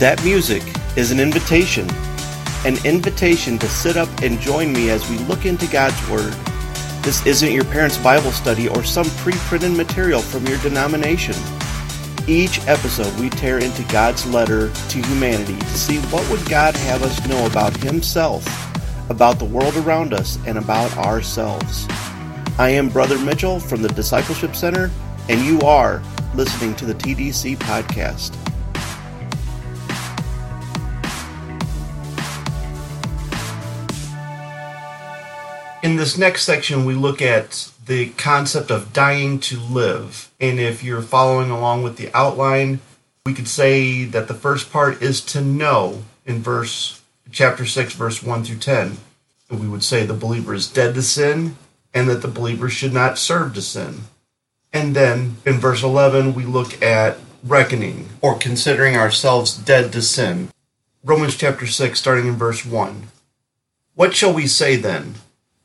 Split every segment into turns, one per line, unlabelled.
That music is an invitation, an invitation to sit up and join me as we look into God's Word. This isn't your parents' Bible study or some pre printed material from your denomination. Each episode, we tear into God's letter to humanity to see what would God have us know about Himself, about the world around us, and about ourselves. I am Brother Mitchell from the Discipleship Center, and you are listening to the TDC podcast. In this next section, we look at the concept of dying to live. And if you're following along with the outline, we could say that the first part is to know in verse chapter 6 verse 1 through 10. We would say the believer is dead to sin and that the believer should not serve to sin. And then in verse 11 we look at reckoning or considering ourselves dead to sin. Romans chapter 6 starting in verse 1. What shall we say then?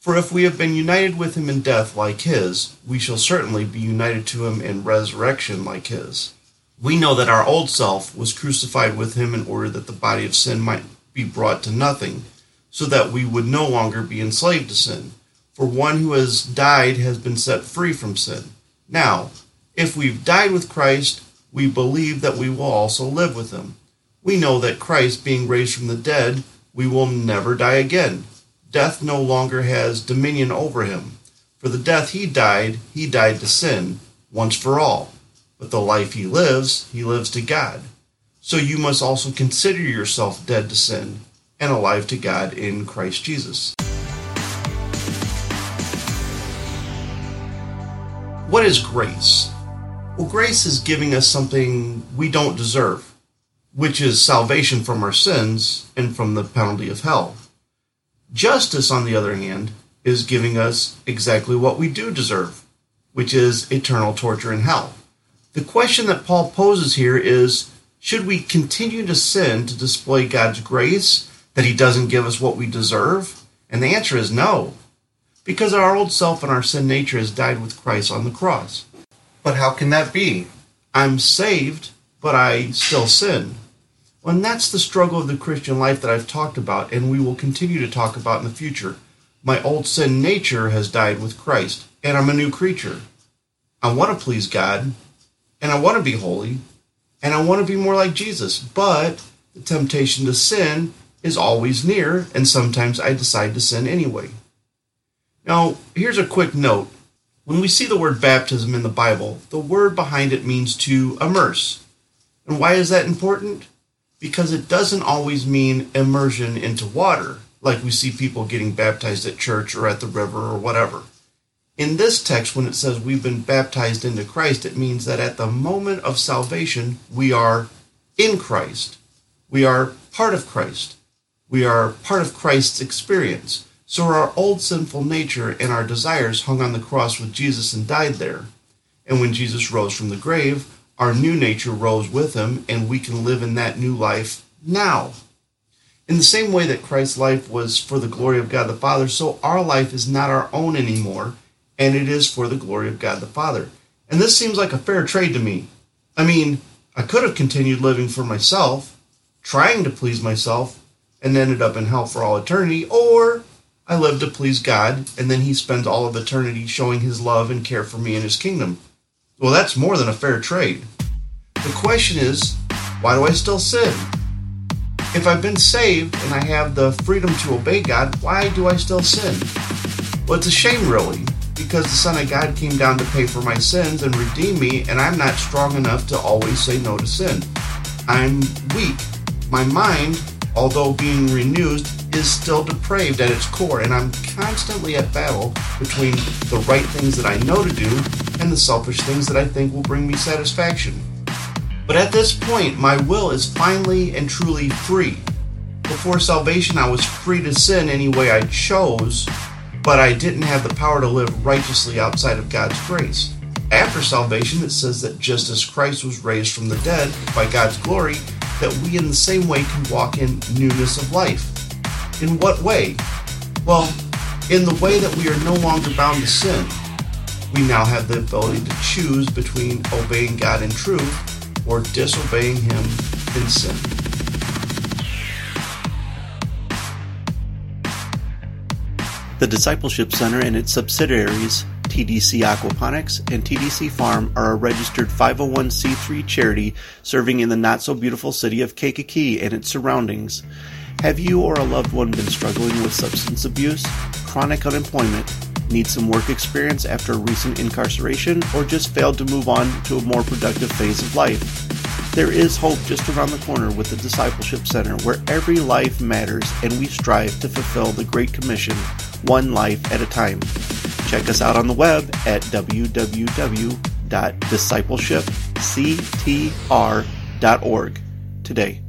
For if we have been united with him in death like his, we shall certainly be united to him in resurrection like his. We know that our old self was crucified with him in order that the body of sin might be brought to nothing, so that we would no longer be enslaved to sin. For one who has died has been set free from sin. Now, if we've died with Christ, we believe that we will also live with him. We know that Christ, being raised from the dead, we will never die again death no longer has dominion over him. For the death he died, he died to sin, once for all. But the life he lives, he lives to God. So you must also consider yourself dead to sin and alive to God in Christ Jesus. What is grace? Well, grace is giving us something we don't deserve, which is salvation from our sins and from the penalty of hell. Justice, on the other hand, is giving us exactly what we do deserve, which is eternal torture in hell. The question that Paul poses here is should we continue to sin to display God's grace, that He doesn't give us what we deserve? And the answer is no, because our old self and our sin nature has died with Christ on the cross. But how can that be? I'm saved, but I still sin. And that's the struggle of the Christian life that I've talked about, and we will continue to talk about in the future. My old sin nature has died with Christ, and I'm a new creature. I want to please God, and I want to be holy, and I want to be more like Jesus, but the temptation to sin is always near, and sometimes I decide to sin anyway. Now, here's a quick note. When we see the word baptism in the Bible, the word behind it means to immerse. And why is that important? Because it doesn't always mean immersion into water, like we see people getting baptized at church or at the river or whatever. In this text, when it says we've been baptized into Christ, it means that at the moment of salvation, we are in Christ. We are part of Christ. We are part of Christ's experience. So our old sinful nature and our desires hung on the cross with Jesus and died there. And when Jesus rose from the grave, our new nature rose with him, and we can live in that new life now. In the same way that Christ's life was for the glory of God the Father, so our life is not our own anymore, and it is for the glory of God the Father. And this seems like a fair trade to me. I mean, I could have continued living for myself, trying to please myself, and ended up in hell for all eternity, or I live to please God, and then He spends all of eternity showing His love and care for me in His kingdom. Well, that's more than a fair trade. The question is, why do I still sin? If I've been saved and I have the freedom to obey God, why do I still sin? Well, it's a shame, really, because the Son of God came down to pay for my sins and redeem me, and I'm not strong enough to always say no to sin. I'm weak. My mind, although being renewed, is still depraved at its core, and I'm constantly at battle between the right things that I know to do and the selfish things that I think will bring me satisfaction. But at this point, my will is finally and truly free. Before salvation, I was free to sin any way I chose, but I didn't have the power to live righteously outside of God's grace. After salvation, it says that just as Christ was raised from the dead by God's glory, that we in the same way can walk in newness of life. In what way? Well, in the way that we are no longer bound to sin. We now have the ability to choose between obeying God in truth or disobeying Him in sin.
The Discipleship Center and its subsidiaries, TDC Aquaponics and TDC Farm, are a registered 501c3 charity serving in the not so beautiful city of Kankakee and its surroundings. Have you or a loved one been struggling with substance abuse, chronic unemployment, need some work experience after a recent incarceration, or just failed to move on to a more productive phase of life? There is hope just around the corner with the Discipleship Center, where every life matters and we strive to fulfill the Great Commission one life at a time. Check us out on the web at www.discipleshipctr.org today.